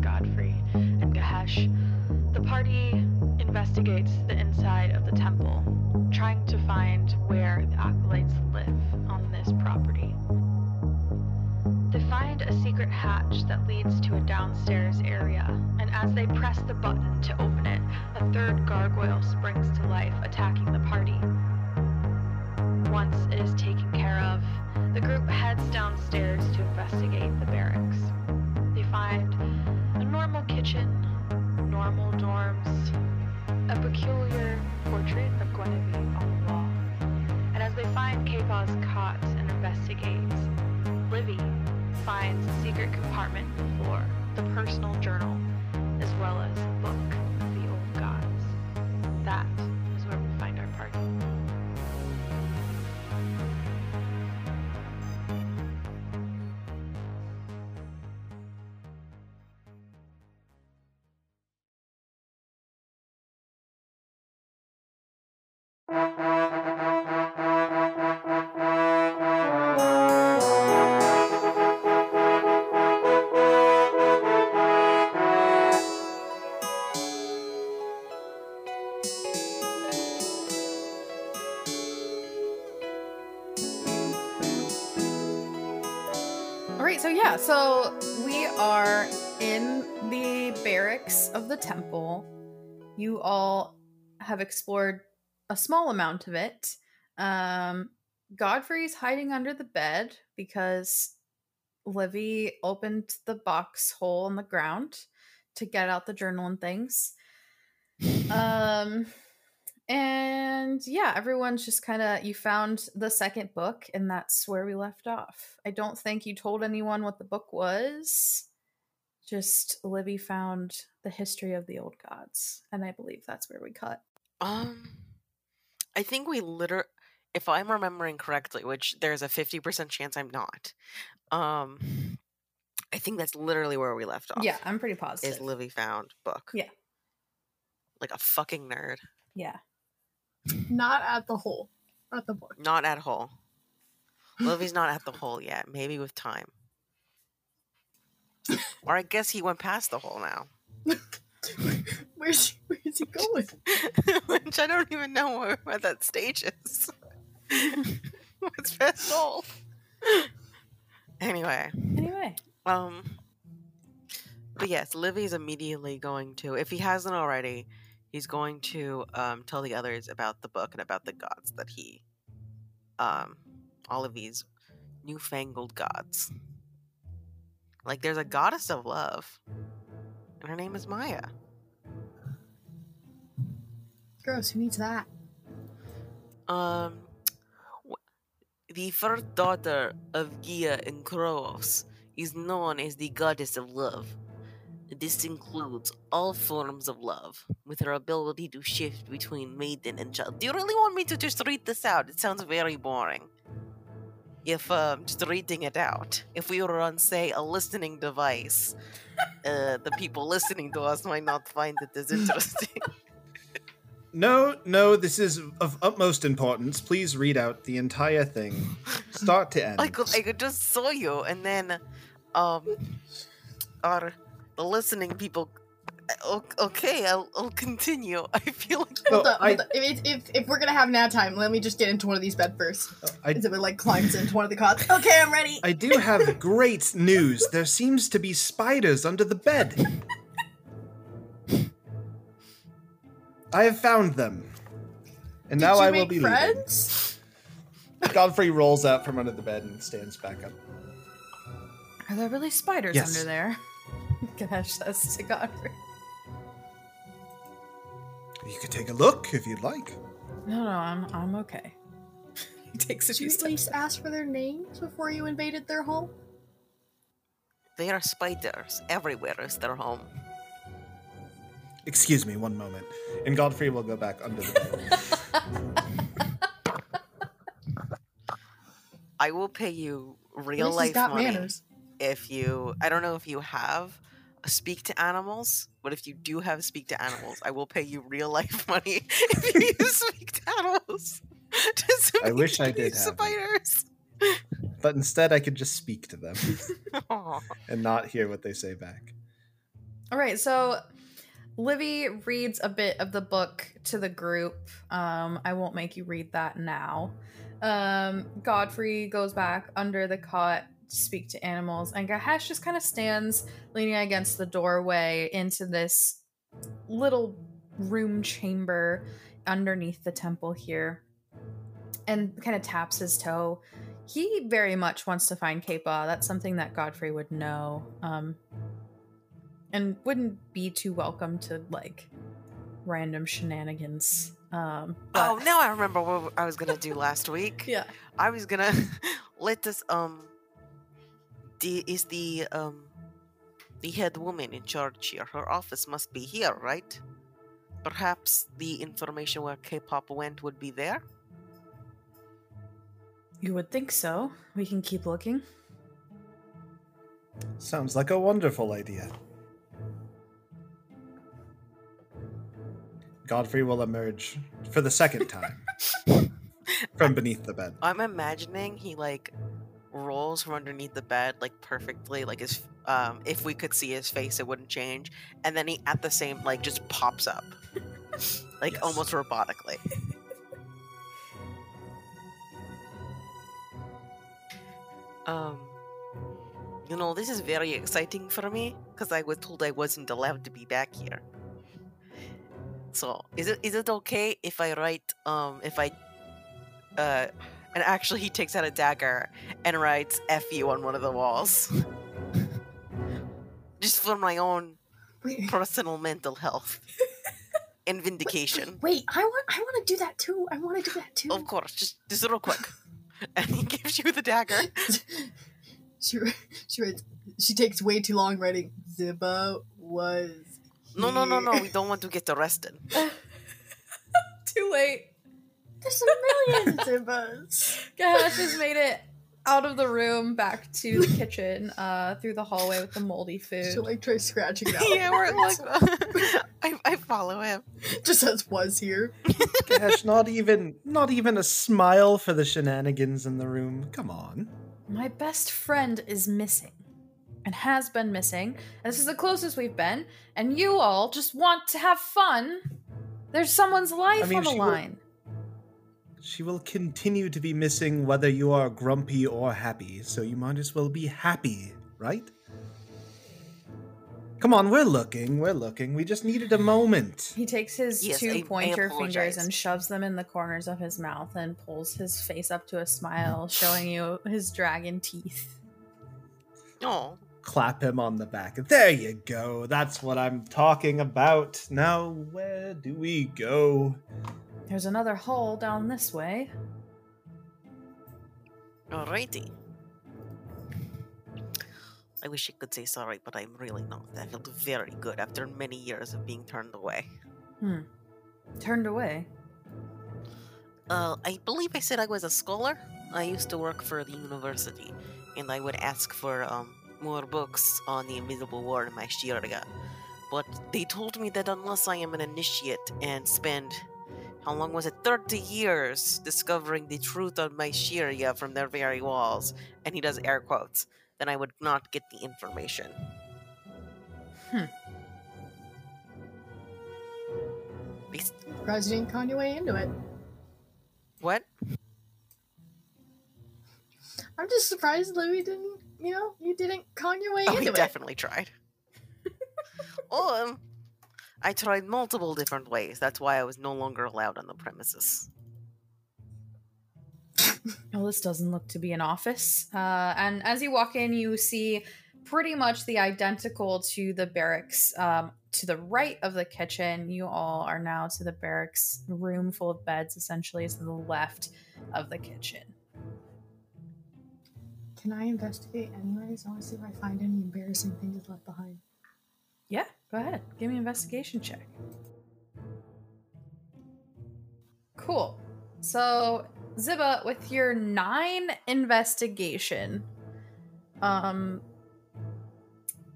Godfrey and Gahesh, the party investigates the inside Right, so yeah, so we are in the barracks of the temple. You all have explored a small amount of it. Um, Godfrey's hiding under the bed because Livy opened the box hole in the ground to get out the journal and things. Um, and yeah, everyone's just kind of you found the second book, and that's where we left off. I don't think you told anyone what the book was. Just Livy found the history of the old gods, and I believe that's where we cut. Um, I think we liter if I'm remembering correctly, which there's a 50% chance I'm not. Um, I think that's literally where we left off. Yeah, I'm pretty positive. Is Livy found book. Yeah. Like a fucking nerd. yeah. Not at the hole. At the book. Not at hole. Livy's not at the hole yet. Maybe with time. Or I guess he went past the hole now. Where's where's he going? Which I don't even know where, where that stage is. What's past the hole? Anyway. Anyway, Um, but yes, Livy's immediately going to, if he hasn't already, he's going to um, tell the others about the book and about the gods that he, um, all of these newfangled gods. Like, there's a goddess of love, and her name is Maya. Gross. Who needs that? Um, the first daughter of Gia and Kroos is known as the goddess of love. This includes all forms of love, with her ability to shift between maiden and child. Do you really want me to just read this out? It sounds very boring. If um, just reading it out, if we were on, say, a listening device, uh, the people listening to us might not find it as interesting. No, no, this is of utmost importance. Please read out the entire thing, start to end. I could, I could just saw you, and then, um, our the listening people. Uh, okay, I'll, I'll continue. I feel like Well, hold up, I- hold up. If, if, if we're gonna have nap time, let me just get into one of these bed first. I, Isabel like climbs into one of the cots. Okay, I'm ready. I do have great news. There seems to be spiders under the bed. I have found them. And Did now you I will make be friends? leaving. Godfrey rolls out from under the bed and stands back up. are there really spiders Yes. under there? Ganesh says to Godfrey. You could take a look if you'd like. No, no, I'm I'm okay. he takes a Did few you at least ask for their names before you invaded their home? there are spiders everywhere. Is their home? Excuse me one moment. And Godfrey will go back under the bed. I will pay you real life money manners. if you. I don't know if you have a speak to animals, but if you do have speak to animals, I will pay you real life money if you use speak to animals. to I wish I subdue did have spiders. but instead I could just speak to them and not hear what they say back. All right, so Livy reads a bit of the book to the group. Um, I won't make you read that now. Um, Godfrey goes back under the cot to speak to animals, and Gahesh just kind of stands leaning against the doorway into this little room chamber underneath the temple here and kind of taps his toe. He very much wants to find Kepa. That's something that Godfrey would know. Um, and wouldn't be too welcome to like random shenanigans. Um, but- Oh, now I remember what I was gonna do last week. yeah. I was gonna let this um the is the um the head woman in charge here. Her office must be here, right? Perhaps the information where K-pop went would be there. You would think so. We can keep looking. Sounds like a wonderful idea. Godfrey will emerge for the second time from beneath the bed. I'm imagining he like rolls from underneath the bed like perfectly, like his um if we could see his face, it wouldn't change, and then he at the same like just pops up, like Yes. almost robotically. um, you know, this is very exciting for me because I was told I wasn't allowed to be back here. So, is it is it okay if I write um if I uh and actually he takes out a dagger and writes F you on one of the walls. Just for my own Wait, personal mental health and vindication. wait, I want, I want to do that too. I want to do that too. Of course, just just real quick. And he gives you the dagger. she, she writes, she takes way too long writing. Ziba was. No, no, no, no. We don't want to get arrested. Too late. There's a million Zibas. Gahesh has made it out of the room back to the kitchen, uh, through the hallway with the moldy food. She'll like try scratching it out. yeah, we're like, I, I follow him. Just says was here. Gosh, not even not even a smile for the shenanigans in the room. Come on. My best friend is missing. And has been missing. And this is the closest we've been. And you all just want to have fun. There's someone's life mean, on the she will- line. She will continue to be missing whether you are grumpy or happy, so you might as well be happy, right? Come on, we're looking, we're looking. We just needed a moment. He takes his Yes, two I- I pointer fingers and shoves them in the corners of his mouth and pulls his face up to a smile, showing you his dragon teeth. Oh, Clap him on the back. There you go. That's what I'm talking about. Now, where do we go? There's another hole down this way. alrighty. I wish I could say sorry, but I'm really not. I felt very good after many years of being turned away. Hmm. Turned away. Uh, I believe I said I was a scholar. I used to work for the university, and I would ask for um, more books on the Invisible War in my Shirya. But they told me that unless I am an initiate and spend, how long was it? 30 years discovering the truth on my Sharia from their very walls, and he does air quotes, then I would not get the information. Hmm. Bas- Surprised you didn't con your way into it. What? I'm just surprised Louis didn't, you know, you didn't con your way Oh, into he it. definitely tried. oh, um, I tried multiple different ways. That's why I was no longer allowed on the premises. Well, this doesn't look to be an office. Uh, and as you walk in, you see pretty much the identical to the barracks um, to the right of the kitchen. You all are now to the barracks room full of beds, essentially, to the left of the kitchen. Can I investigate anyways? I want to see if I find any embarrassing things left behind. Yeah, go ahead. Give me an investigation check. Cool. So, Ziba, with your nine investigation, um,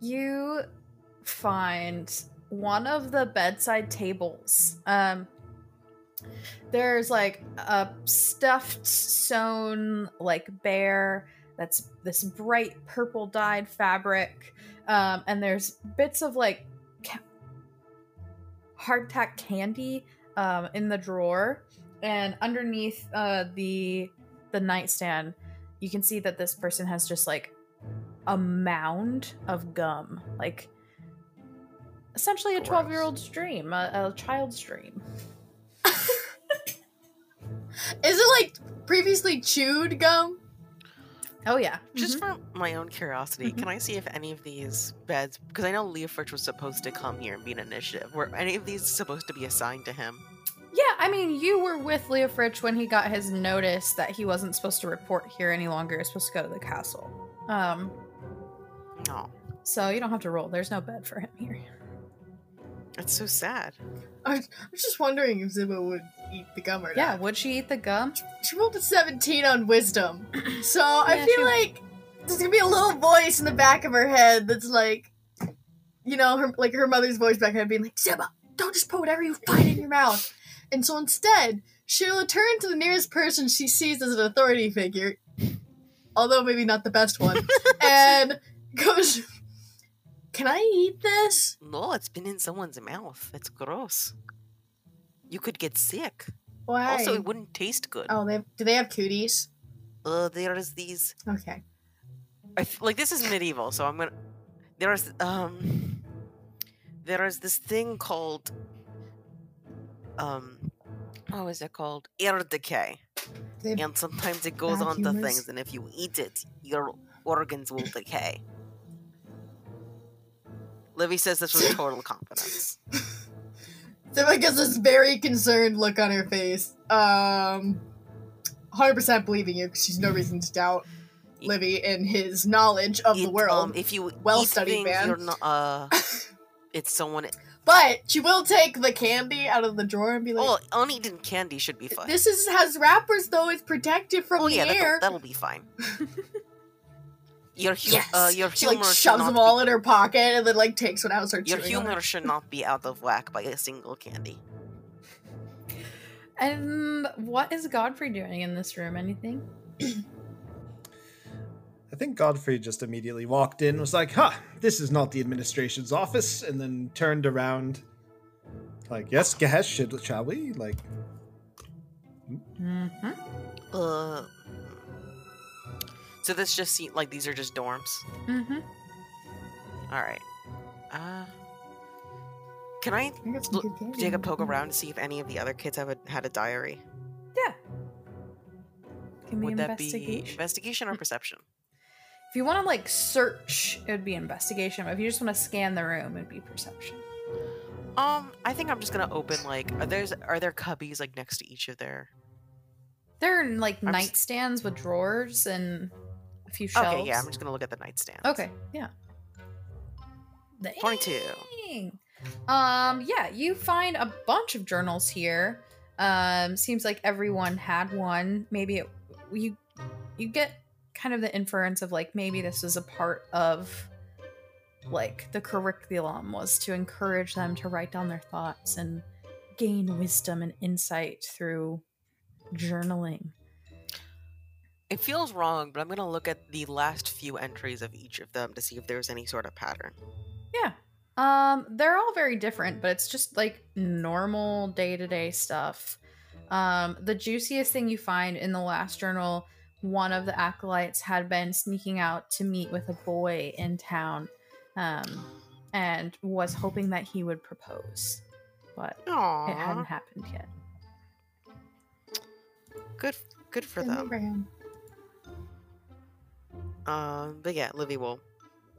you find one of the bedside tables. Um, there's like a stuffed sewn like bear that's this bright purple dyed fabric. Um, and there's bits of like hardtack candy um, in the drawer. And underneath uh, the the nightstand, you can see that this person has just like a mound of gum, like essentially a twelve year old's dream, a, a child's dream. Is it like previously chewed gum? Oh yeah, Just Mhm. for my own curiosity, can I see if any of these beds, because I know Leofric was supposed to come here and be an initiative, were any of these supposed to be assigned to him? yeah. I mean, you were with Leofric when he got his notice that he wasn't supposed to report here any longer. He was supposed to go to the castle. Um, No. so you don't have to roll. There's no bed for him here. That's so sad. I was, I was just wondering if Ziba would eat the gum or not. Yeah, not. would she eat the gum? She rolled a 17 on wisdom. So I Yeah, feel she- like there's gonna be a little voice in the back of her head that's like, you know, her like her mother's voice back in her being like, Ziba, don't just put whatever you find in your mouth. And so instead, she'll turn to the nearest person she sees as an authority figure, although maybe not the best one, and goes, Can I eat this? No, it's been in someone's mouth. It's gross. You could get sick. Why? Also, it wouldn't taste good. oh, they have, do they have cooties? Uh, there's these. Okay. Like this is medieval, so I'm gonna. There's um. There is this thing called. Um, what was it called? Air decay, and sometimes it goes on to things, and if you eat it, your organs will decay. Livy says this with total confidence. Ziba gets this very concerned look on her face. Um, 100% believing you because she's no reason to doubt Livy and his knowledge of the world. Um, if you Well studied, man. You're not, uh, it's someone. but she will take the candy out of the drawer and be like, Oh, uneaten candy should be fine. "This is has wrappers though. It's protected from oh the yeah, air." that'll, that'll be fine. Your hu- yes. uh, your she humor like shoves not them be- all in her pocket and then like takes one out and starts Your chewing on humor should not be out of whack by a single candy. And what is Godfrey doing in this room? Anything? I think Godfrey just immediately walked in, was like, "Huh, this is not the administration's office," and then turned around, like, "Yes, Gahesh, should shall we?" Like, Mm-hmm. Uh. So this just seem like these are just dorms. Mm-hmm. All right. Uh. Can I I got some look, good candy take a poke around to see if any of the other kids have a, had a diary? Yeah. Can Would that be investigation. or perception? If you want to like search, it would be investigation. But if you just want to scan the room, it'd be perception. Um, I think I'm just gonna open like are there's are there cubbies like next to each of their There are like I'm s- nightstands with drawers and a few shelves. Okay, yeah, I'm just gonna look at the nightstand. Okay, yeah. 22. Um, yeah, you find a bunch of journals here. Um, seems like everyone had one. Maybe it, you you get kind of the inference of like maybe this was a part of like the curriculum was to encourage them to write down their thoughts and gain wisdom and insight through journaling. It feels wrong, but I'm gonna look at the last few entries of each of them to see if there's any sort of pattern. Yeah. Um, they're all very different, but it's just like normal day to day stuff. Um, the juiciest thing you find in the last journal, one of the acolytes had been sneaking out to meet with a boy in town, um, and was hoping that he would propose, but Aww. it hadn't happened yet. Good, good for In them. Gram. Um, but yeah, Livy will,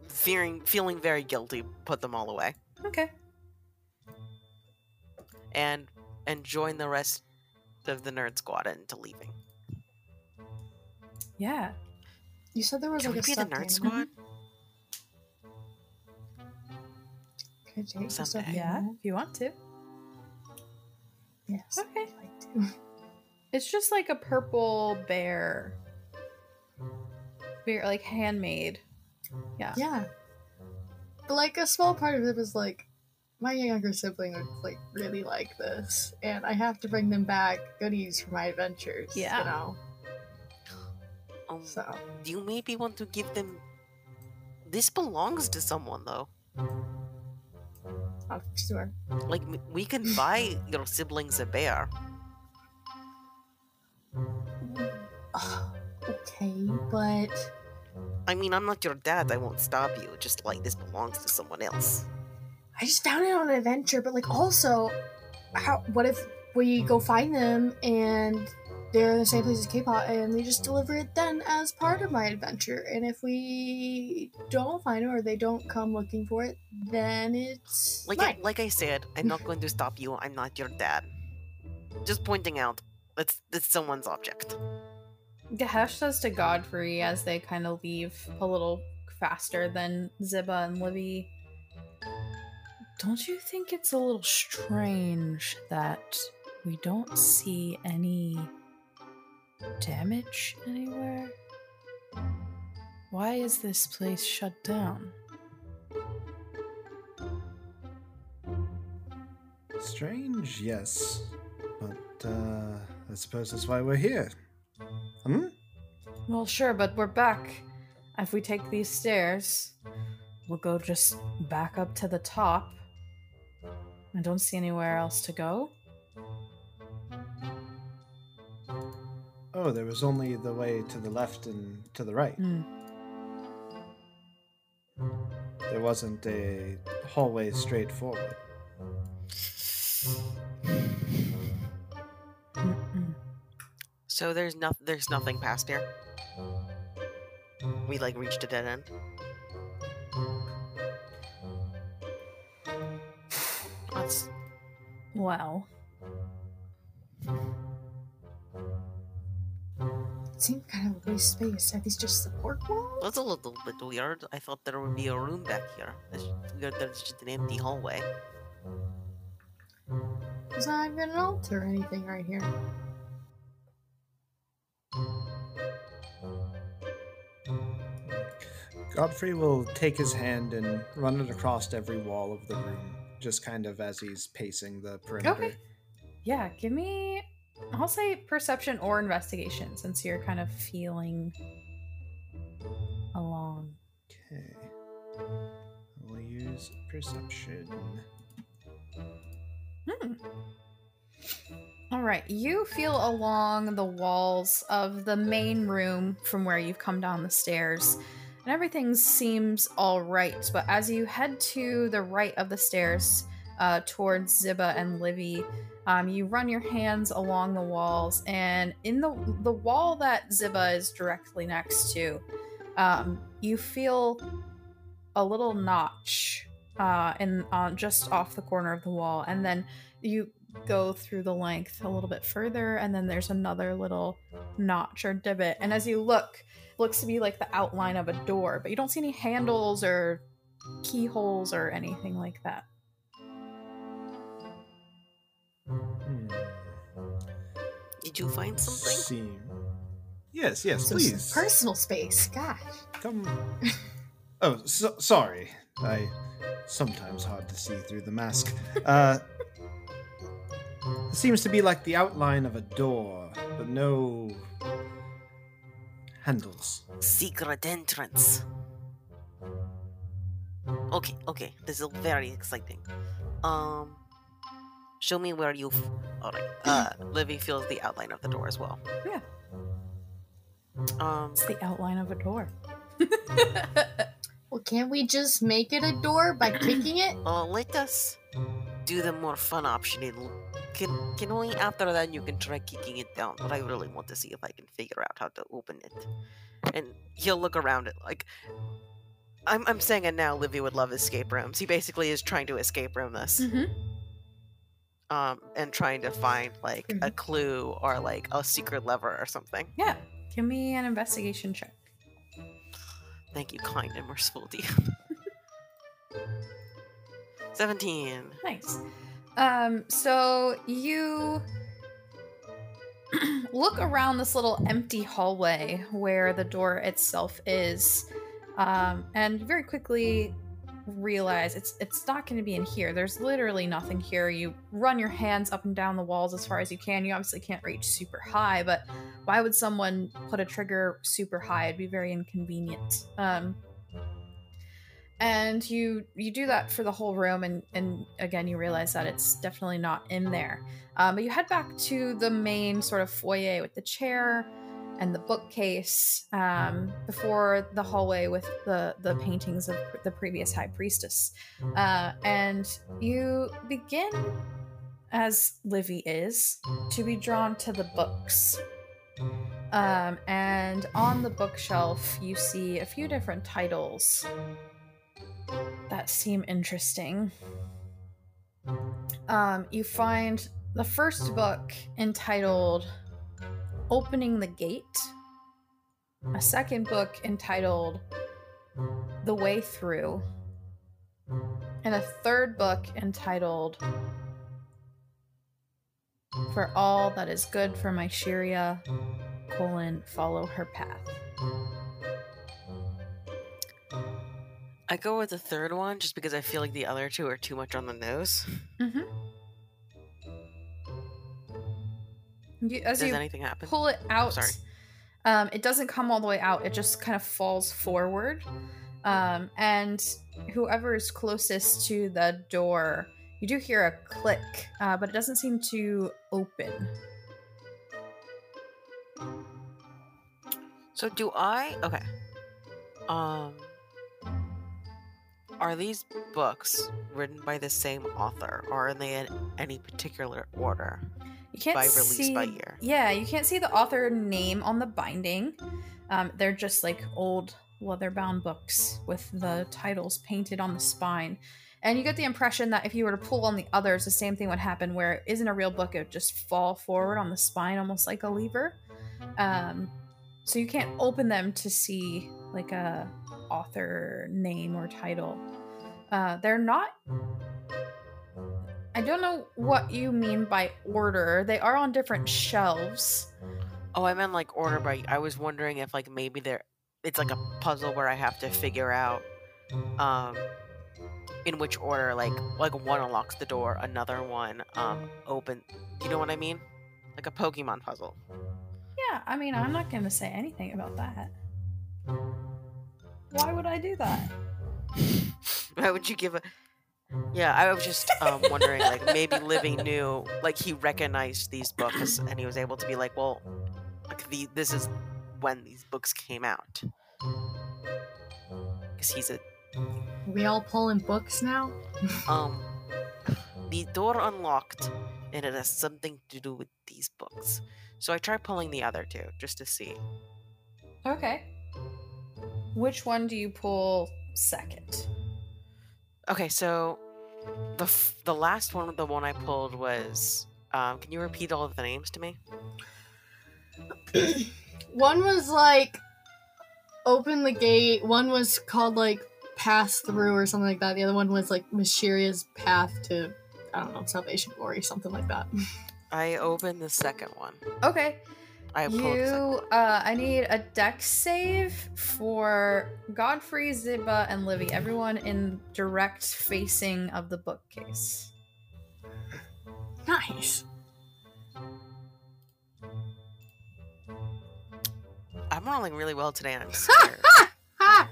fearing, feeling very guilty, put them all away Okay. and and join the rest of the nerd squad into leaving. Yeah. You said there was Can like we a be the nerd animal. squad? Can I take the stuffed Yeah. If you want to. Yes. Okay. I'd to. It's just like a purple bear. Bear, like handmade. Yeah. Yeah. But like a small part of it was like my younger sibling would like really like this, and I have to bring them back goodies for my adventures. Yeah. You know. Um, So do you maybe want to give them? This belongs to someone though. I'm sure. Like we can buy your siblings a bear. Okay, mm. but I mean, I'm not your dad. I won't stop you. Just like this belongs to someone else. I just found it on an adventure. But like, also, how? What if we go find them and they're in the same place as K-pop, and we just deliver it then as part of my adventure? And if we don't find it or they don't come looking for it, then it's Like. I, like I said, I'm not going to stop you. I'm not your dad. Just pointing out, it's it's someone's object. Gahesh says to Godfrey as they kind of leave a little faster than Ziba and Livy. Don't you think it's a little strange that we don't see any damage anywhere? Why is this place shut down? Strange, yes. But uh, I suppose that's why we're here. Hmm? Well, sure, but we're back. If we take these stairs, we'll go just back up to the top. I don't see anywhere else to go. Oh, there was only the way to the left and to the right. Hmm. There wasn't a hallway straight forward. So there's no, there's nothing past here. We like reached a dead end. That's Well, It seemed kind of a waste space. Are these just support walls? that's a little bit weird. I thought there would be a room back here. It's weird that it's just an empty hallway. There's not even an altar or anything right here. Godfrey will take his hand and run it across every wall of the room, just kind of as he's pacing the perimeter. Okay. yeah, give me, I'll say perception or investigation since you're kind of feeling along. Okay. We'll use perception. Hmm. All right, you feel along the walls of the main room from where you've come down the stairs, and everything seems all right. But as you head to the right of the stairs, uh, towards Ziba and Livy, um, you run your hands along the walls, and in the the wall that Ziba is directly next to, um, you feel a little notch uh, in uh, just off the corner of the wall, and then you go through the length a little bit further, and then there's another little notch or divot. And as you look, looks to be like the outline of a door, but you don't see any handles or keyholes or anything like that. Hmm. Did you find something? Seem. Yes, yes, Some please. personal space. Gosh. Come. Oh, so, sorry. I sometimes hard to see through the mask. Uh, it seems to be like the outline of a door, but no handles. Secret entrance. Okay, okay, this is very exciting. Um, show me where you've. All right. Uh, Livy feels the outline of the door as well. Yeah. Um, It's the outline of a door. Well, can't we just make it a door by kicking it? uh, let us do the more fun option. In can can only after that you can try kicking it down. But I really want to see if I can figure out how to open it. And he'll look around it like. I'm, I'm saying it now. Livy would love escape rooms. He basically is trying to escape room this. Mm-hmm. um, and trying to find like a Mhm. clue or like a secret lever or something. Yeah. Give me an investigation check. Thank you, kind and merciful DM. Seventeen. Nice. Um, so you look around this little empty hallway where the door itself is, um, and very quickly realize it's it's not going to be in here. There's literally nothing here. You run your hands up and down the walls as far as you can. You obviously can't reach super high, but why would someone put a trigger super high? It'd be very inconvenient. Um, and you you do that for the whole room, and and again you realize that it's definitely not in there. Um, but you head back to the main sort of foyer with the chair and the bookcase um, before the hallway with the the paintings of the previous high priestess, uh, and you begin, as Livy is, to be drawn to the books. Um, and on the bookshelf, you see a few different titles that seem interesting. Um, you find the first book entitled Opening the Gate, a second book entitled The Way Through, and a third book entitled For All That Is Good for My Shiria, colon, follow her path. I go with the third one just because I feel like the other two are too much on the nose. Mm-hmm. You, as Does you anything happen? pull it out, Sorry. um, it doesn't come all the way out. It just kind of falls forward, um, and whoever is closest to the door, you do hear a click, uh, but it doesn't seem to open. So do I? Okay. Um. Are these books written by the same author, or are they in any particular order You can't by release see. by year? Yeah, you can't see the author name on the binding. Um, they're just like old leather-bound books with the titles painted on the spine. And you get the impression that if you were to pull on the others, the same thing would happen. Where it isn't a real book; it would just fall forward on the spine, almost like a lever. Um, so you can't open them to see like a author name or title. Uh, they're not. I don't know what you mean by order. They are on different shelves. Oh, I meant like order by. I was wondering if like maybe there, it's like a puzzle where I have to figure out, um, in which order like like one unlocks the door, another one um open. You know what I mean? Like a Pokemon puzzle. Yeah, I mean, I'm not going to say anything about that. Why would I do that? Why would you give a? Yeah, I was just um, wondering, like maybe Livy knew, like he recognized these books, and he was able to be like, well, like the this is when these books came out, because he's a we all pulling books now? um. The door unlocked, and it has something to do with these books. So I tried pulling the other two just to see. Okay. Which one do you pull second? Okay, so the f- the last one, the one I pulled was. Um, can you repeat all of the names to me? One was like open the gate. One was called like pass through or something like that. The other one was like mysterious path to I don't know salvation glory something like that. I open the second one. Okay. I pulled You, uh, I need a Dex save for Godfrey, Ziba, and Livy. Everyone in direct facing of the bookcase. nice. I'm rolling really well today. and I'm scared. Ha!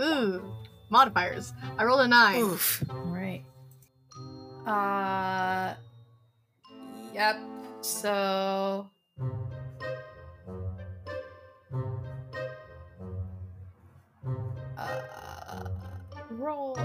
Ooh, modifiers. I rolled a nine. Oof. All right. Uh, yep. So. Uh, roll.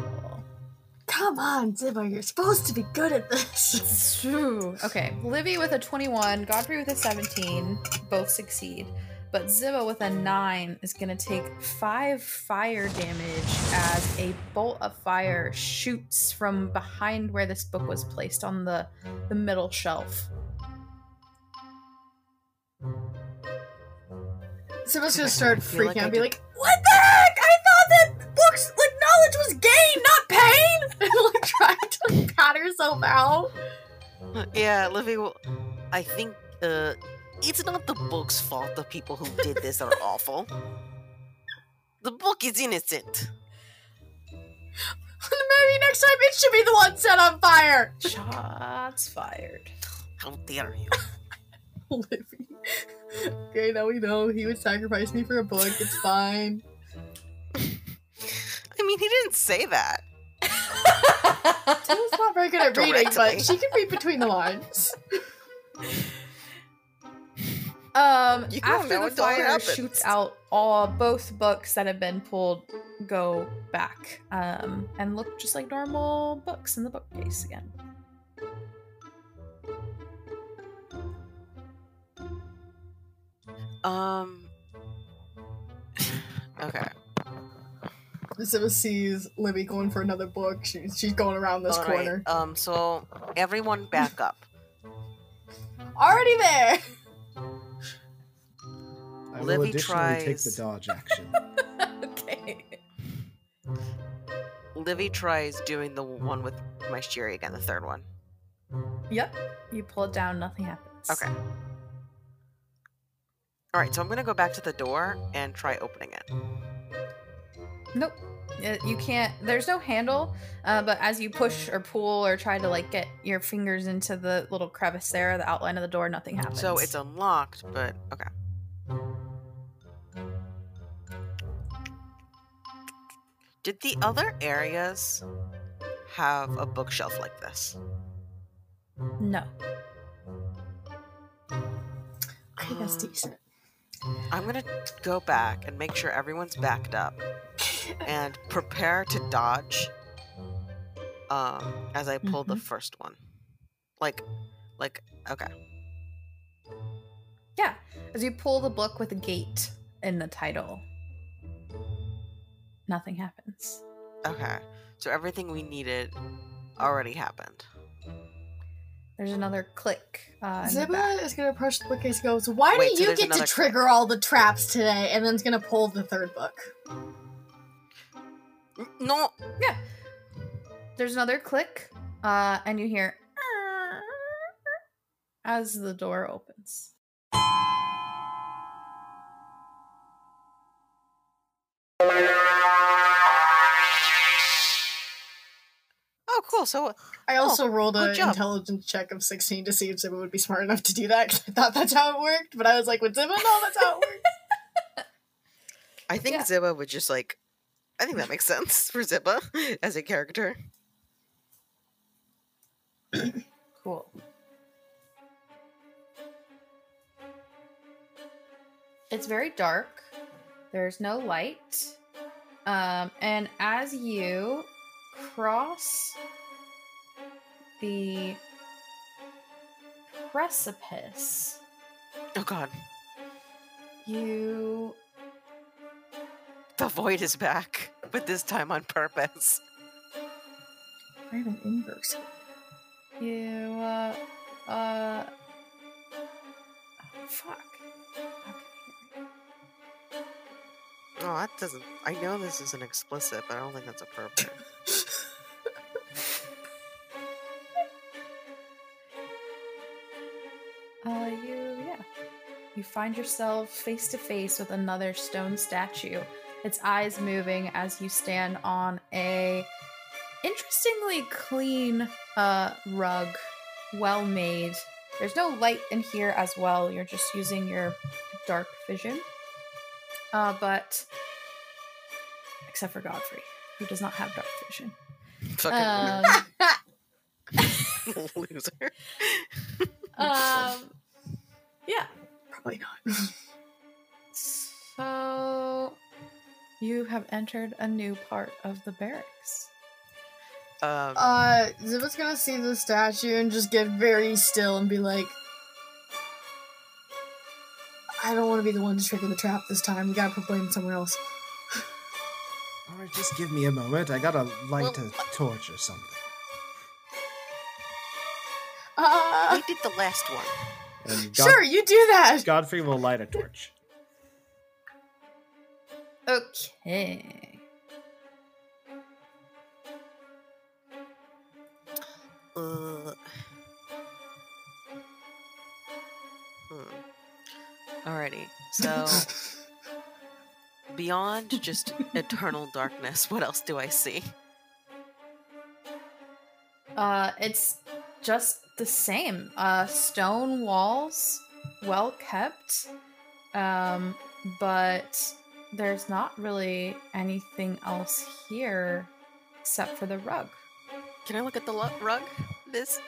Come on, Ziba, you're supposed to be good at this. It's true. Okay, Livy with a 21, Godfrey with a 17, both succeed. But Ziba with a 9 is going to take 5 fire damage as a bolt of fire shoots from behind where this book was placed on the, the middle shelf. Ziba's gonna start freaking like out and be like, What the heck? I thought that books, like, knowledge was gain, not pain! And, like, trying to pat herself out. Yeah, Livy. will- I think uh, it's not the book's fault. The people who did this are awful. The book is innocent. Maybe next time it should be the one set on fire. Shots fired. How dare you? Livy. Okay, now we know he would sacrifice me for a book. It's fine. I mean, he didn't say that. Tilla's not very good at reading, but she can read between the lines. Um, You after the fire shoots out, all both books that have been pulled go back um, and look just like normal books in the bookcase again. Um. okay. Ziba sees Livy going for another book. She, she's going around this All right, corner. Um. So everyone, back up. Already there! I will Livy additionally take tries- the dodge action. okay. Livy tries doing the one with my Shiri again, the third one. Yep. You pull it down, nothing happens. Okay. All right. So I'm gonna go back to the door and try opening it. Nope. Uh, You can't. There's no handle, uh, but as you push or pull or try to like get your fingers into the little crevice there, the outline of the door, nothing happens. So it's unlocked, but okay. Did the other areas have a bookshelf like this? no. I think that's decent. I'm gonna go back and make sure everyone's backed up and prepare to dodge um as I pull the first one. Like like okay. Yeah. As you pull the book with a gate in the title, nothing happens. Okay. So everything we needed already happened. There's another click. Uh, in. Ziba is gonna approach the bookcase and goes, Why Wait, do so you there's get to another trigger all the traps today? And then it's gonna pull the third book. N- No, There's another click, uh, and you hear as the door opens. Oh, cool. So I also rolled good an intelligence check of 16 to see if Ziba would be smart enough to do that 'cause I thought that's how it worked, but I was like, with Ziba, no, that's how it works. I think Yeah. Ziba would just like. I think that makes sense for Zippa as a character. Cool. It's very dark. There's no light. Um, and as you cross the precipice, Oh God, you the void is back, but this time on purpose. I have an inverse. you uh uh oh, fuck. Okay. Oh, that doesn't. I know this isn't explicit, but I don't think that's appropriate. Uh, you, yeah. You find yourself face to face with another stone statue, its eyes moving as you stand on a interestingly clean uh, rug, well made. There's no light in here as well, you're just using your dark vision. Uh, but, except for Godfrey, who does not have dark vision. Fucking Um, loser. um, you have entered a new part of the barracks. Um, Uh, Ziba's gonna see the statue and just get very still and be like, I don't want to be the one to trigger the trap this time. We gotta put blame somewhere else. Alright, just give me a moment. I gotta light Well, a torch or something. Uh, we did the last one. And God- sure, you do that. Godfrey will light a torch. Okay. Uh, hmm. Alrighty. So beyond just eternal darkness, what else do I see? Uh, it's just the same. Uh, stone walls, well kept, um, but there's not really anything else here except for the rug. Can I look at the lu- rug? This.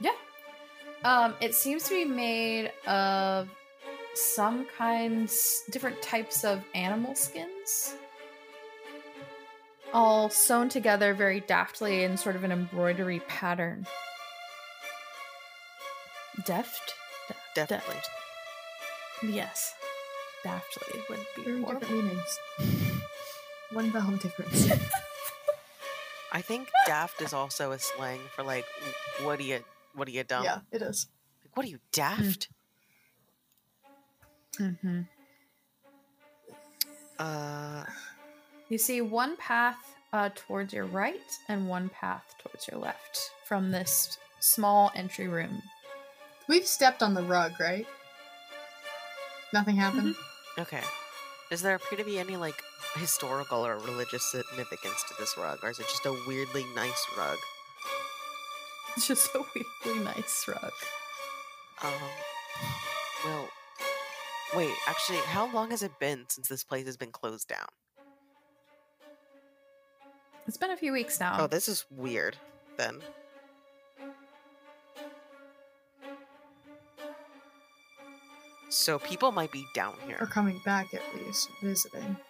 Yeah. Um, it seems to be made of some kinds, different types of animal skins, all sewn together very daftly in sort of an embroidery pattern. Deft? Deft. Definitely. Yes. Daftly would be Very more. different meanings. One vowel difference. I think daft is also a slang for like, what are you, what are you dumb? yeah, it is. Like, what are you daft? Mm-hmm. Uh, You see one path uh, towards your right and one path towards your left from this small entry room. We've stepped on the rug, right? Nothing happened. Okay. Does there appear to be any like historical or religious significance to this rug, or is it just a weirdly nice rug? It's just a weirdly nice rug. Um. Well. Wait. Actually, how long has it been since this place has been closed down? It's been a few weeks now. Oh, this is weird. Then. So people might be down here. Or coming back at least, visiting.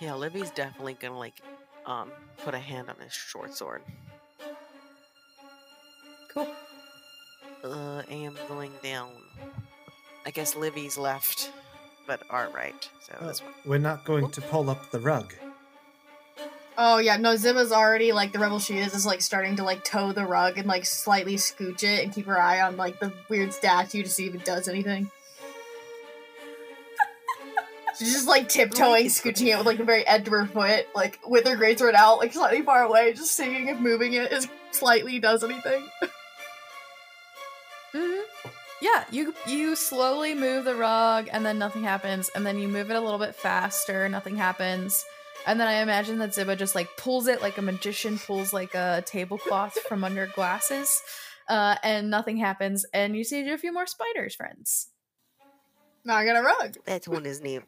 Yeah, Livy's definitely gonna like, um, put a hand on his short sword. cool. Uh, I am going down. I guess Livy's left, but our right. So Uh, we're not going to pull up the rug. Oh yeah, no, Ziba's already like the rebel she is is like starting to like tow the rug and like slightly scooch it and keep her eye on like the weird statue to see if it does anything. She's just like tiptoeing, scooching it with like the very edge of her foot, like with her greatsword out, like slightly far away, just seeing if moving it is slightly does anything. hmm Yeah, you you slowly move the rug and then nothing happens, and then you move it a little bit faster, nothing happens. And then I imagine that Ziba just like pulls it like a magician pulls like a tablecloth from under glasses, uh, and nothing happens. And you see a few more spiders, friends. Now I got a rug. That one is name.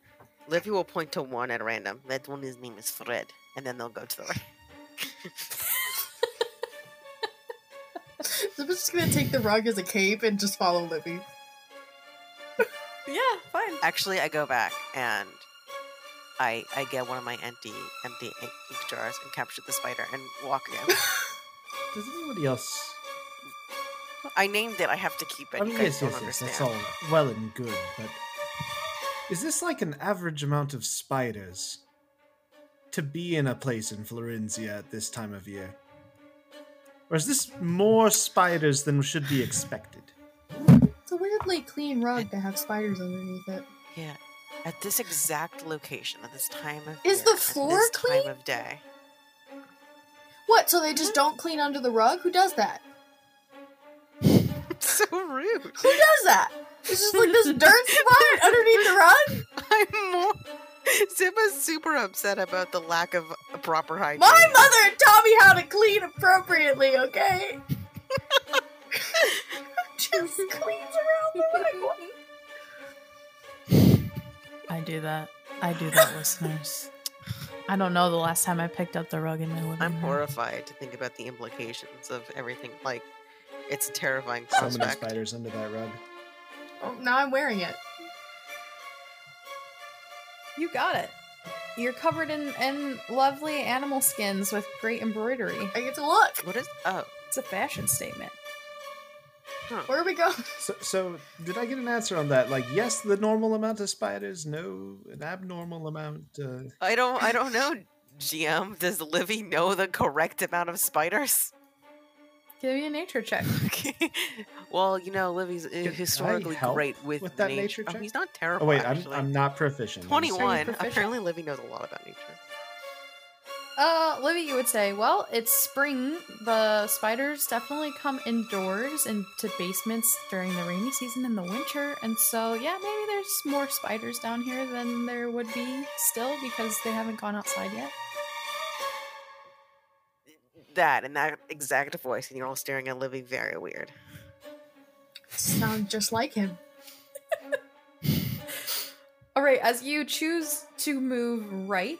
Livy will point to one at random. That one his name is Fred, and then they'll go to the right. Ziba's just gonna take the rug as a cape and just follow Livy. Yeah, fine. Actually, I go back and I I get one of my empty empty ink ink jars and capture the spider and walk again. Does anybody else? I named it. I have to keep it. Oh, I mean, yes, yes, yes. That's all well and good, but is this like an average amount of spiders to be in a place in Florencia at this time of year? Or is this more spiders than should be expected? It's a weirdly clean rug to have spiders underneath it. Yeah. At this exact location, at this time of Is year, the floor this clean? time of day. What? So they just don't clean under the rug? Who does that? so rude. Who does that? It's just like this dirt spot underneath the rug. I'm more. Ziba's super upset about the lack of a proper hygiene. My mother taught me how to clean appropriately. Okay. just cleans around the rug. I do that. I do that, listeners. I don't know the last time I picked up the rug in my living I'm room. horrified to think about the implications of everything. Like, it's a terrifying So many prospect. spiders under that rug. Oh, now I'm wearing it. You got it. You're covered in, in lovely animal skins with great embroidery. I get to look. What is? Oh, It's a fashion statement. Where are we going? So, so did I get an answer on that? Like, yes, the normal amount of spiders, no, an abnormal amount. Uh, I don't. I don't know. GM, does Livy know the correct amount of spiders? Give me a nature check. Okay. well, you know, Livy's uh, Can I historically help great with, with that nature. nature Oh, check? he's not terrible. oh wait, I'm. I'm not proficient. Twenty-one. proficient? Apparently, Livy knows a lot about nature. Uh, Livy, you would say, well, it's spring. The spiders definitely come indoors into basements during the rainy season in the winter. And so, yeah, maybe there's more spiders down here than there would be still because they haven't gone outside yet. That in that exact voice, and you're all staring at Livy very weird. Sound just like him. All right, as you choose to move right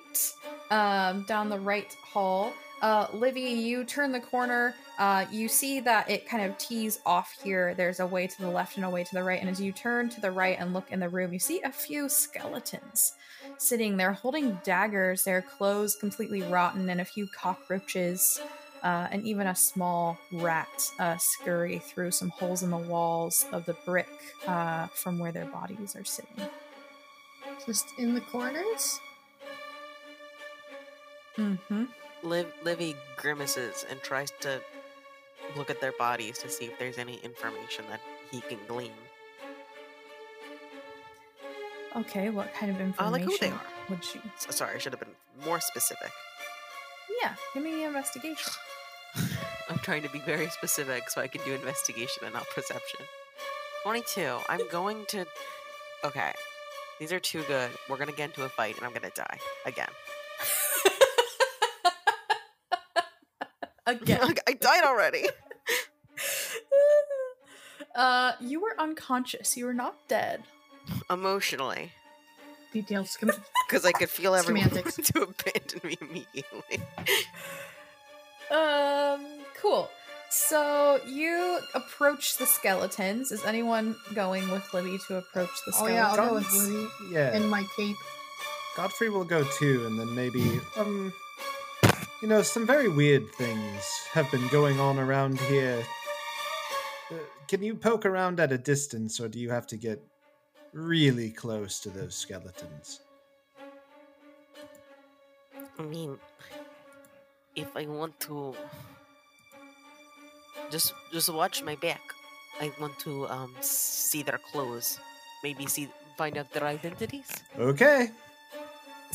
um, down the right hall, uh, Livy, you turn the corner. Uh, you see that it kind of tees off here. There's a way to the left and a way to the right. And as you turn to the right and look in the room, you see a few skeletons sitting there holding daggers, their clothes completely rotten, and a few cockroaches. Uh, and even a small rat uh, scurry through some holes in the walls of the brick uh, from where their bodies are sitting. Just in the corners? Mm-hmm. Liv- Livy grimaces and tries to look at their bodies to see if there's any information that he can glean. Okay, what kind of Uh, information like who they are. would she? So, sorry, I should have been more specific. Yeah, give me the investigation. I'm trying to be very specific so I can do investigation and not perception. 22. I'm going to. Okay. These are too good. We're going to get into a fight and I'm going to die. Again. Again. I died already. uh, you were unconscious. You were not dead. Emotionally. Details. Because I could feel everyone Semantics. to abandon me immediately. Um, cool. So you approach the skeletons. Is anyone going with Livy to approach the oh skeletons? yeah, I'll go with Livy Yeah. and my cape. Godfrey will go too, and then maybe, um, you know, some very weird things have been going on around here. Uh, can you poke around at a distance, or do you have to get really close to those skeletons? I mean, if I want to just just watch my back, I want to um see their clothes, maybe see find out their identities, Okay.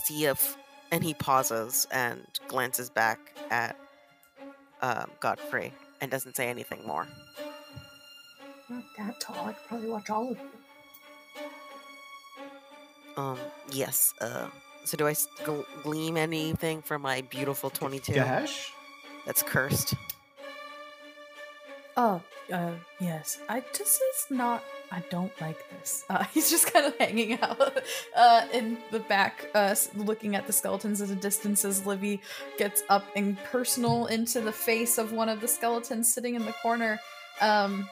see if. And he pauses and glances back at um, Godfrey and doesn't say anything more. Not that tall. I could probably watch all of you. Um, yes. Uh, so do I gl- gleam anything from my beautiful twenty-two Gash? that's cursed? Oh, uh, yes. I this is not. I don't like this. Uh, he's just kind of hanging out uh, in the back, uh, looking at the skeletons at a distance as Livy gets up and personal into the face of one of the skeletons sitting in the corner. Um,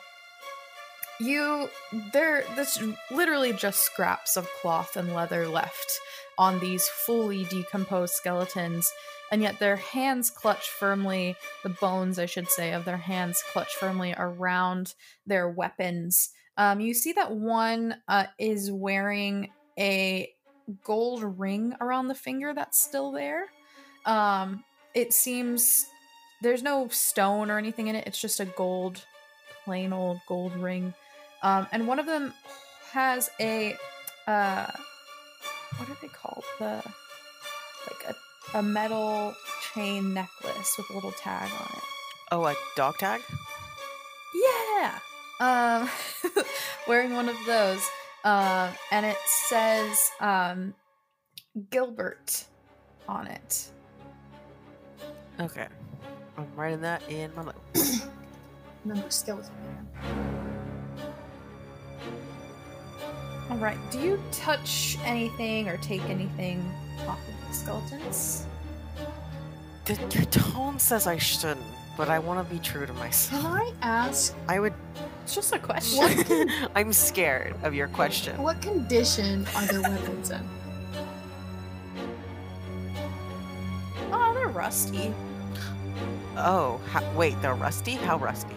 you, there, there's literally just scraps of cloth and leather left on these fully decomposed skeletons, and yet their hands clutch firmly the bones, I should say, of their hands clutch firmly around their weapons. Um, you see that one uh, is wearing a gold ring around the finger that's still there. Um, it seems there's no stone or anything in it, it's just a gold, plain old gold ring. Um, and one of them has a, uh, what are they called? The, like a, a metal chain necklace with a little tag on it. Oh, a dog tag? Yeah. Um wearing one of those. Um and it says um Gilbert on it. Okay. I'm writing that in my notes. Remember skeleton man. All right. Do you touch anything or take anything off of the skeletons? The, your tone says I shouldn't, but I want to be true to myself. Can. I ask I would. It's just a question. What? I'm scared of your question. what condition are their weapons in? Oh, they're rusty. Oh, ho- wait, they're rusty? How rusty?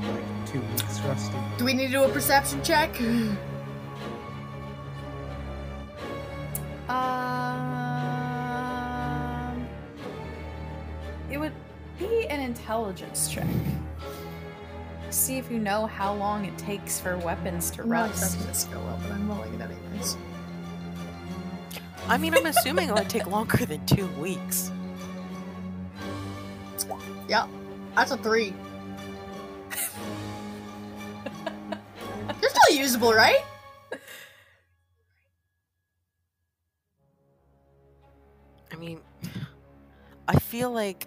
Like two weeks rusty. Do we need to do a perception check? Um, it would be an intelligence check. See if you know how long it takes for weapons to I'm not rust. expecting this to go well, but I'm rolling it anyways. I mean, I'm assuming it would take longer than two weeks. Yeah, that's a three. You're still usable, right? I mean, I feel like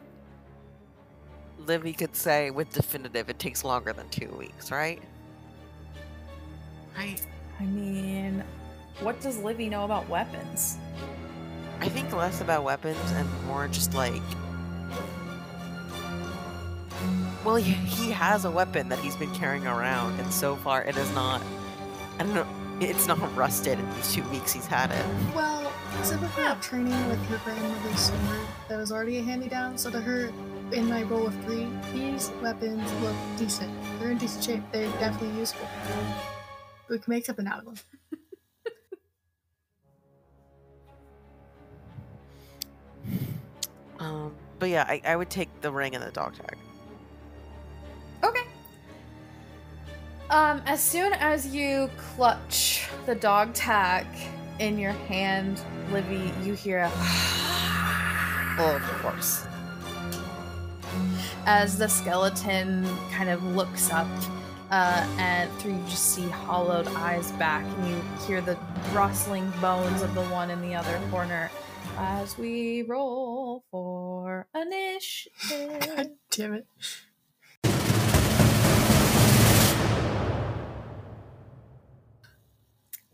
Livy could say with definitive it takes longer than two weeks, right? Right. I mean, what does Livy know about weapons? I think less about weapons and more just like. Well, he, he has a weapon that he's been carrying around, and so far it is not. I don't know. It's not rusted in these two weeks he's had it. Well, Ziba grew up training with her grandmother's sword that was already a hand-me-down, so to her, in my roll of three, these weapons look decent. They're in decent shape. They're definitely useful. We can make something out of them. Um, but yeah, I, I would take the ring and the dog tag. Okay. Um, as soon as you clutch the dog tag in your hand, Livy, you hear a Well, of course. As the skeleton kind of looks up, uh, and through you just see hollowed eyes back, and you hear the rustling bones of the one in the other corner. As we roll for initiative. Damn it.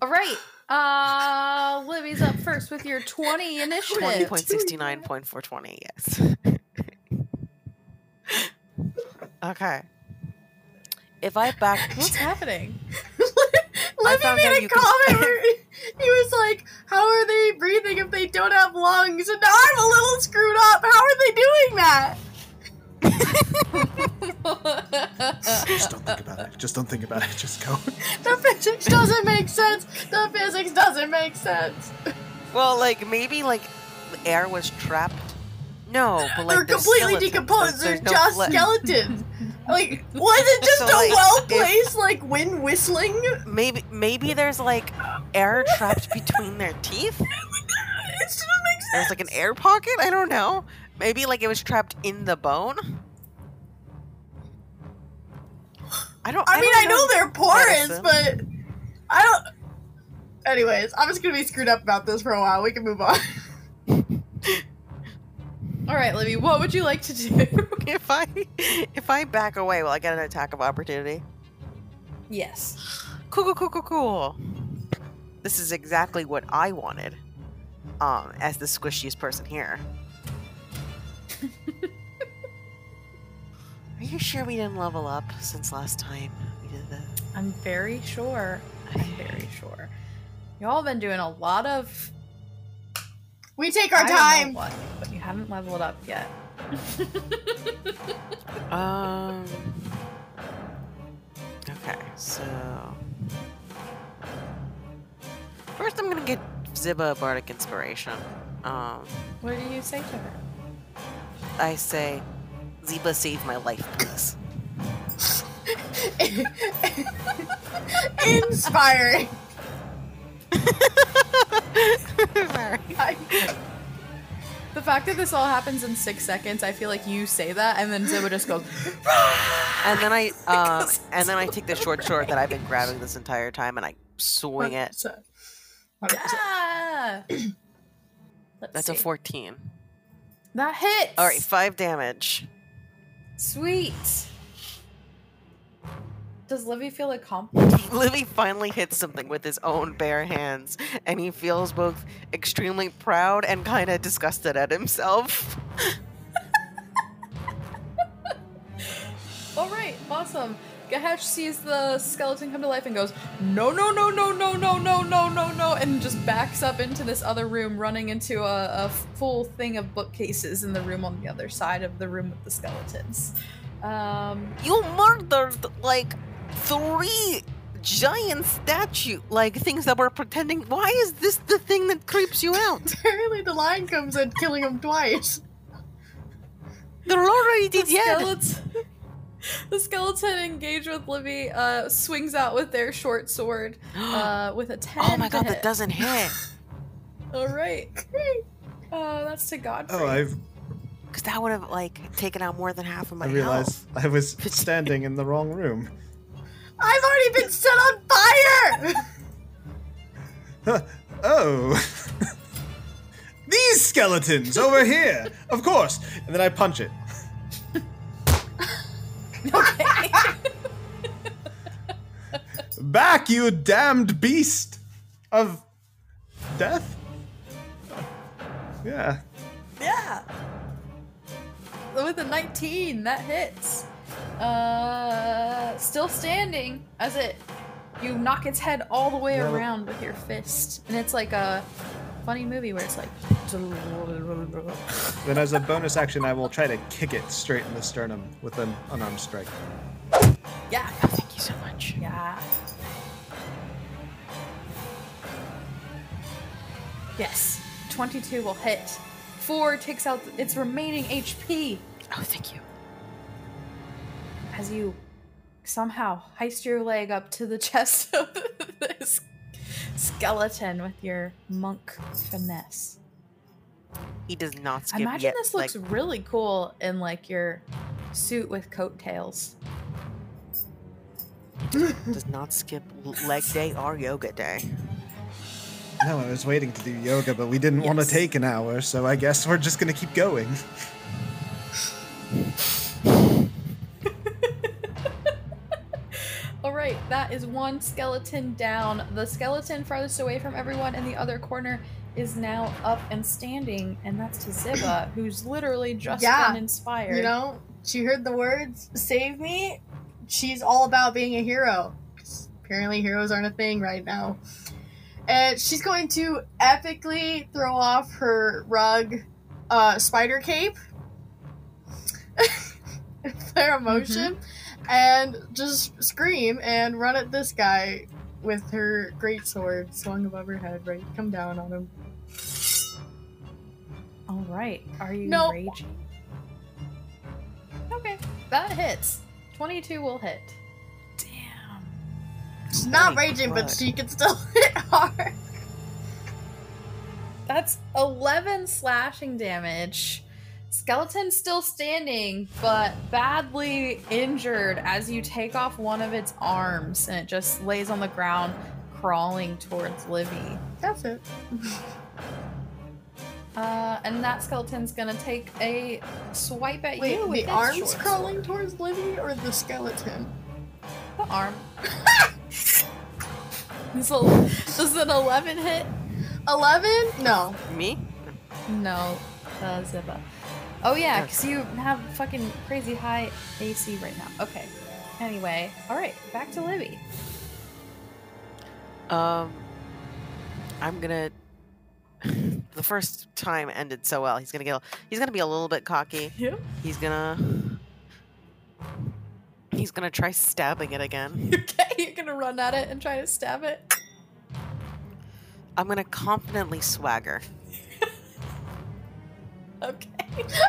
All right. Uh, Livy's up first with your 20 initiative. Twenty point sixty nine point four twenty. Yes. Okay. If I back, What's happening? Livy found how made a you can- comment where he was like, How are they breathing if they don't have lungs? And now I'm a little screwed up. How are they doing that? Just don't think about it. Just don't think about it. Just go. The physics doesn't make sense. The physics doesn't make sense. well, like maybe like air was trapped. No, but like They're completely skeletons. decomposed. They're There's just skeletons. Like, was it just So, a like, well placed, like, wind whistling? Maybe maybe there's like air trapped between their teeth. Oh it doesn't make sense. There's like an air pocket. I don't know. Maybe like it was trapped in the bone. I don't. I mean, don't I know they're porous, medicine. but I don't. Anyways, I'm just gonna be screwed up about this for a while. We can move on. All right, Livy, what would you like to do? if I if I back away, will I get an attack of opportunity? yes. Cool, cool, cool, cool, cool. This is exactly what I wanted. Um, as the squishiest person here. Are you sure we didn't level up since last time we did this? I'm very sure. I'm very sure. Y'all been doing a lot of We take our I don't know time. what, but you haven't leveled up yet. Um. Okay, so first I'm gonna get Ziba a bardic inspiration. Um, what do you say to her? I say, Ziba, save my life, please. Inspiring. Sorry. I- The fact that this all happens in six seconds, I feel like you say that, and then Ziba just goes, And then I, um, and then I take the short sword that I've been grabbing this entire time, and I swing it. So- ah! Let's That's a 14. That hits. All right, five damage. Sweet. Does Livy feel accomplished? Livy finally hits something with his own bare hands, and he feels both extremely proud and kind of disgusted at himself. All right, awesome. Gahesh sees the skeleton come to life and goes, no, no, no, no, no, no, no, no, no, no, and just backs up into this other room, running into a, a full thing of bookcases in the room on the other side of the room with the skeletons. Um, You murdered like three giant statue, like things that were pretending. Why is this the thing that creeps you out? Apparently, the lion comes in, killing him twice. They're already the dead. skeleton, the skeleton engaged with Livy uh, swings out with their short sword uh, with a 10. Oh my god, hit. that doesn't hit. All right. Uh, that's to Godfrey. Oh, I've Because that would have like taken out more than half of my I health. realized I was standing in the wrong room. I've already been set on fire! oh. These skeletons over here. Of course. And then I punch it. Okay. Back, you damned beast of death. Yeah. yeah. With a 19, that hits. Uh, still standing as it you knock its head all the way Well- around with your fist, and it's like a funny movie where it's like. Then, as a bonus action, I will try to kick it straight in the sternum with an unarmed strike. Yeah, Oh, thank you so much. yeah. Yes, 22 will hit. Four takes out its remaining HP. Oh, thank you. As you somehow heist your leg up to the chest of this skeleton with your monk finesse. He does not skip Imagine yet. this looks like, really cool in like your suit with coattails. does not skip leg day or yoga day. No, I was waiting to do yoga, but we didn't want to take an hour, so I guess we're just gonna keep going. that is one skeleton down. The skeleton farthest away from everyone in the other corner is now up and standing, and that's to Ziba, who's literally just Yeah, been inspired. You know, she heard the words, save me. She's all about being a hero. Apparently, heroes aren't a thing right now. And she's going to epically throw off her rug uh, spider cape, flare a motion, and just scream and run at this guy with her great sword swung above her head, right? Come down on him. All right. Are you No. raging? Okay, that hits. 22 will hit. Damn. She's not Holy raging, but she can still hit hard. That's 11 slashing damage. Skeleton still standing, but badly injured as you take off one of its arms and it just lays on the ground, crawling towards Livy. That's it. Uh, and that skeleton's gonna take a swipe at Wait, you. with the arms short crawling sword. towards Livy or the skeleton? The arm. so, this is an 11 hit? 11? No. Me? No, uh, Ziba. Oh yeah, Yeah. because you have fucking crazy high AC right now. Okay. Anyway, all right, back to Livy. Um, I'm gonna. the first time ended so well. He's gonna get. He's gonna be a little bit cocky. Yep. He's gonna. He's gonna try stabbing it again. Okay, you're gonna run at it and try to stab it. I'm gonna confidently swagger. Okay.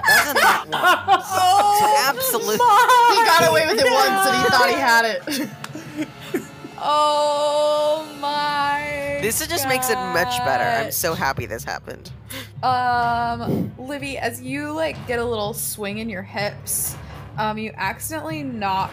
That's not one. Oh, absolute- He got away with it once and he thought he had it. Oh my. This just makes it much better. I'm so happy this happened. Um, Livy, as you like get a little swing in your hips, um, you accidentally knock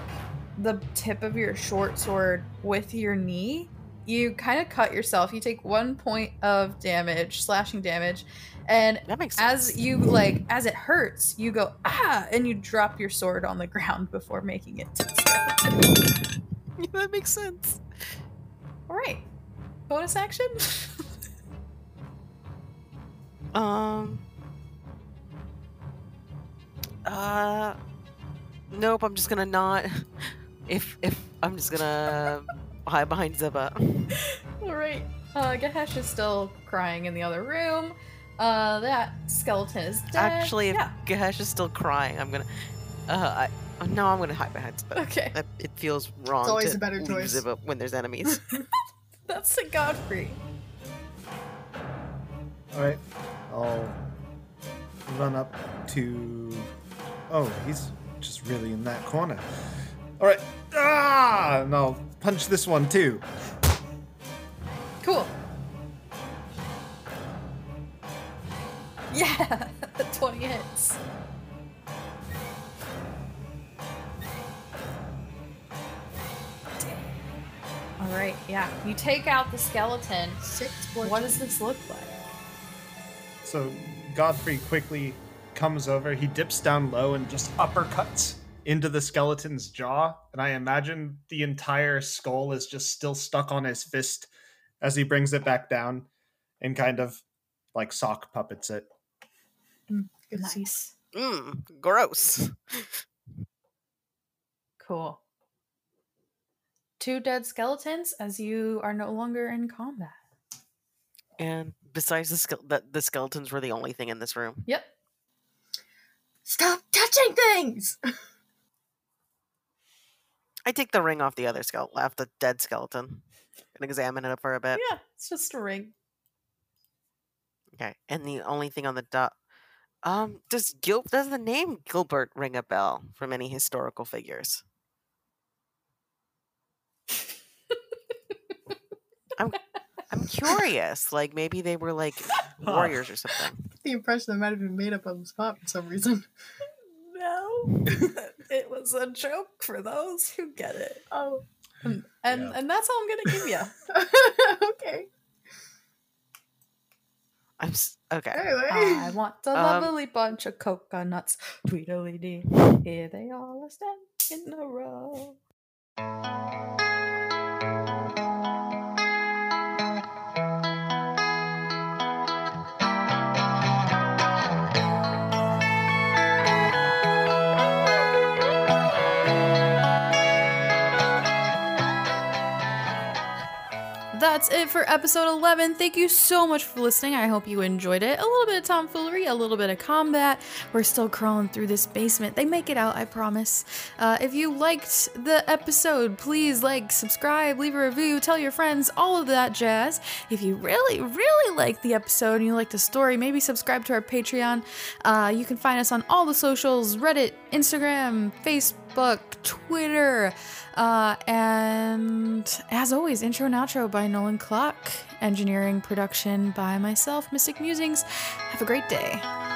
the tip of your short sword with your knee. You kind of cut yourself. You take one point of damage, slashing damage, and That makes sense. as you like, as it hurts, you go ah, and you drop your sword on the ground before making it to that makes sense. All right, bonus action. Um. Uh. Nope. I'm just gonna not. If if I'm just gonna hide behind Ziba. All right. Uh, Gahesh is still crying in the other room. Uh, that skeleton is dead. Actually, if yeah. Gahesh is still crying, I'm gonna. Uh, I. oh, No, I'm gonna hide behind Ziba. Okay, That, it feels wrong. It's always to a better leave choice. Ziba when there's enemies. that's a Godfrey. Alright, I'll run up to. Oh, he's just really in that corner. Alright, ah! And I'll punch this one too. Yeah, 20 hits. All right, yeah. You take out the skeleton. Six What does this look like? So Godfrey quickly comes over. He dips down low and just uppercuts into the skeleton's jaw. And I imagine the entire skull is just still stuck on his fist as he brings it back down and kind of like sock puppets it. Good to see. Nice. Mmm, gross. Cool. Two dead skeletons as you are no longer in combat. And besides the, ske- the the skeletons were the only thing in this room. Yep. Stop touching things! I take the ring off the other skeleton, off the dead skeleton, and examine it for a bit. Yeah, it's just a ring. Okay, and the only thing on the dot. Um, does Gil does the name Gilbert ring a bell from any historical figures? I'm I'm curious. Like maybe they were like warriors or something. The impression that might have been made up on the spot for some reason. No, it was a joke for those who get it. Oh. And and, Yeah. and that's all I'm gonna give you. okay. I'm s- okay. Anyway. I want a Um, lovely bunch of coconuts. Tweedledee. Here they all are standing in a row. That's it for episode 11. Thank you so much for listening. I hope you enjoyed it. A little bit of tomfoolery, a little bit of combat. We're still crawling through this basement. They make it out, I promise. Uh, if you liked the episode, please like, subscribe, leave a review, tell your friends, all of that jazz. If you really, really like the episode and you like the story, maybe subscribe to our Patreon. Uh, you can find us on all the socials Reddit, Instagram, Facebook, Twitter. Uh, and as always, intro and outro by Nolan Clock, engineering production by myself, Mystic Musings. Have a great day.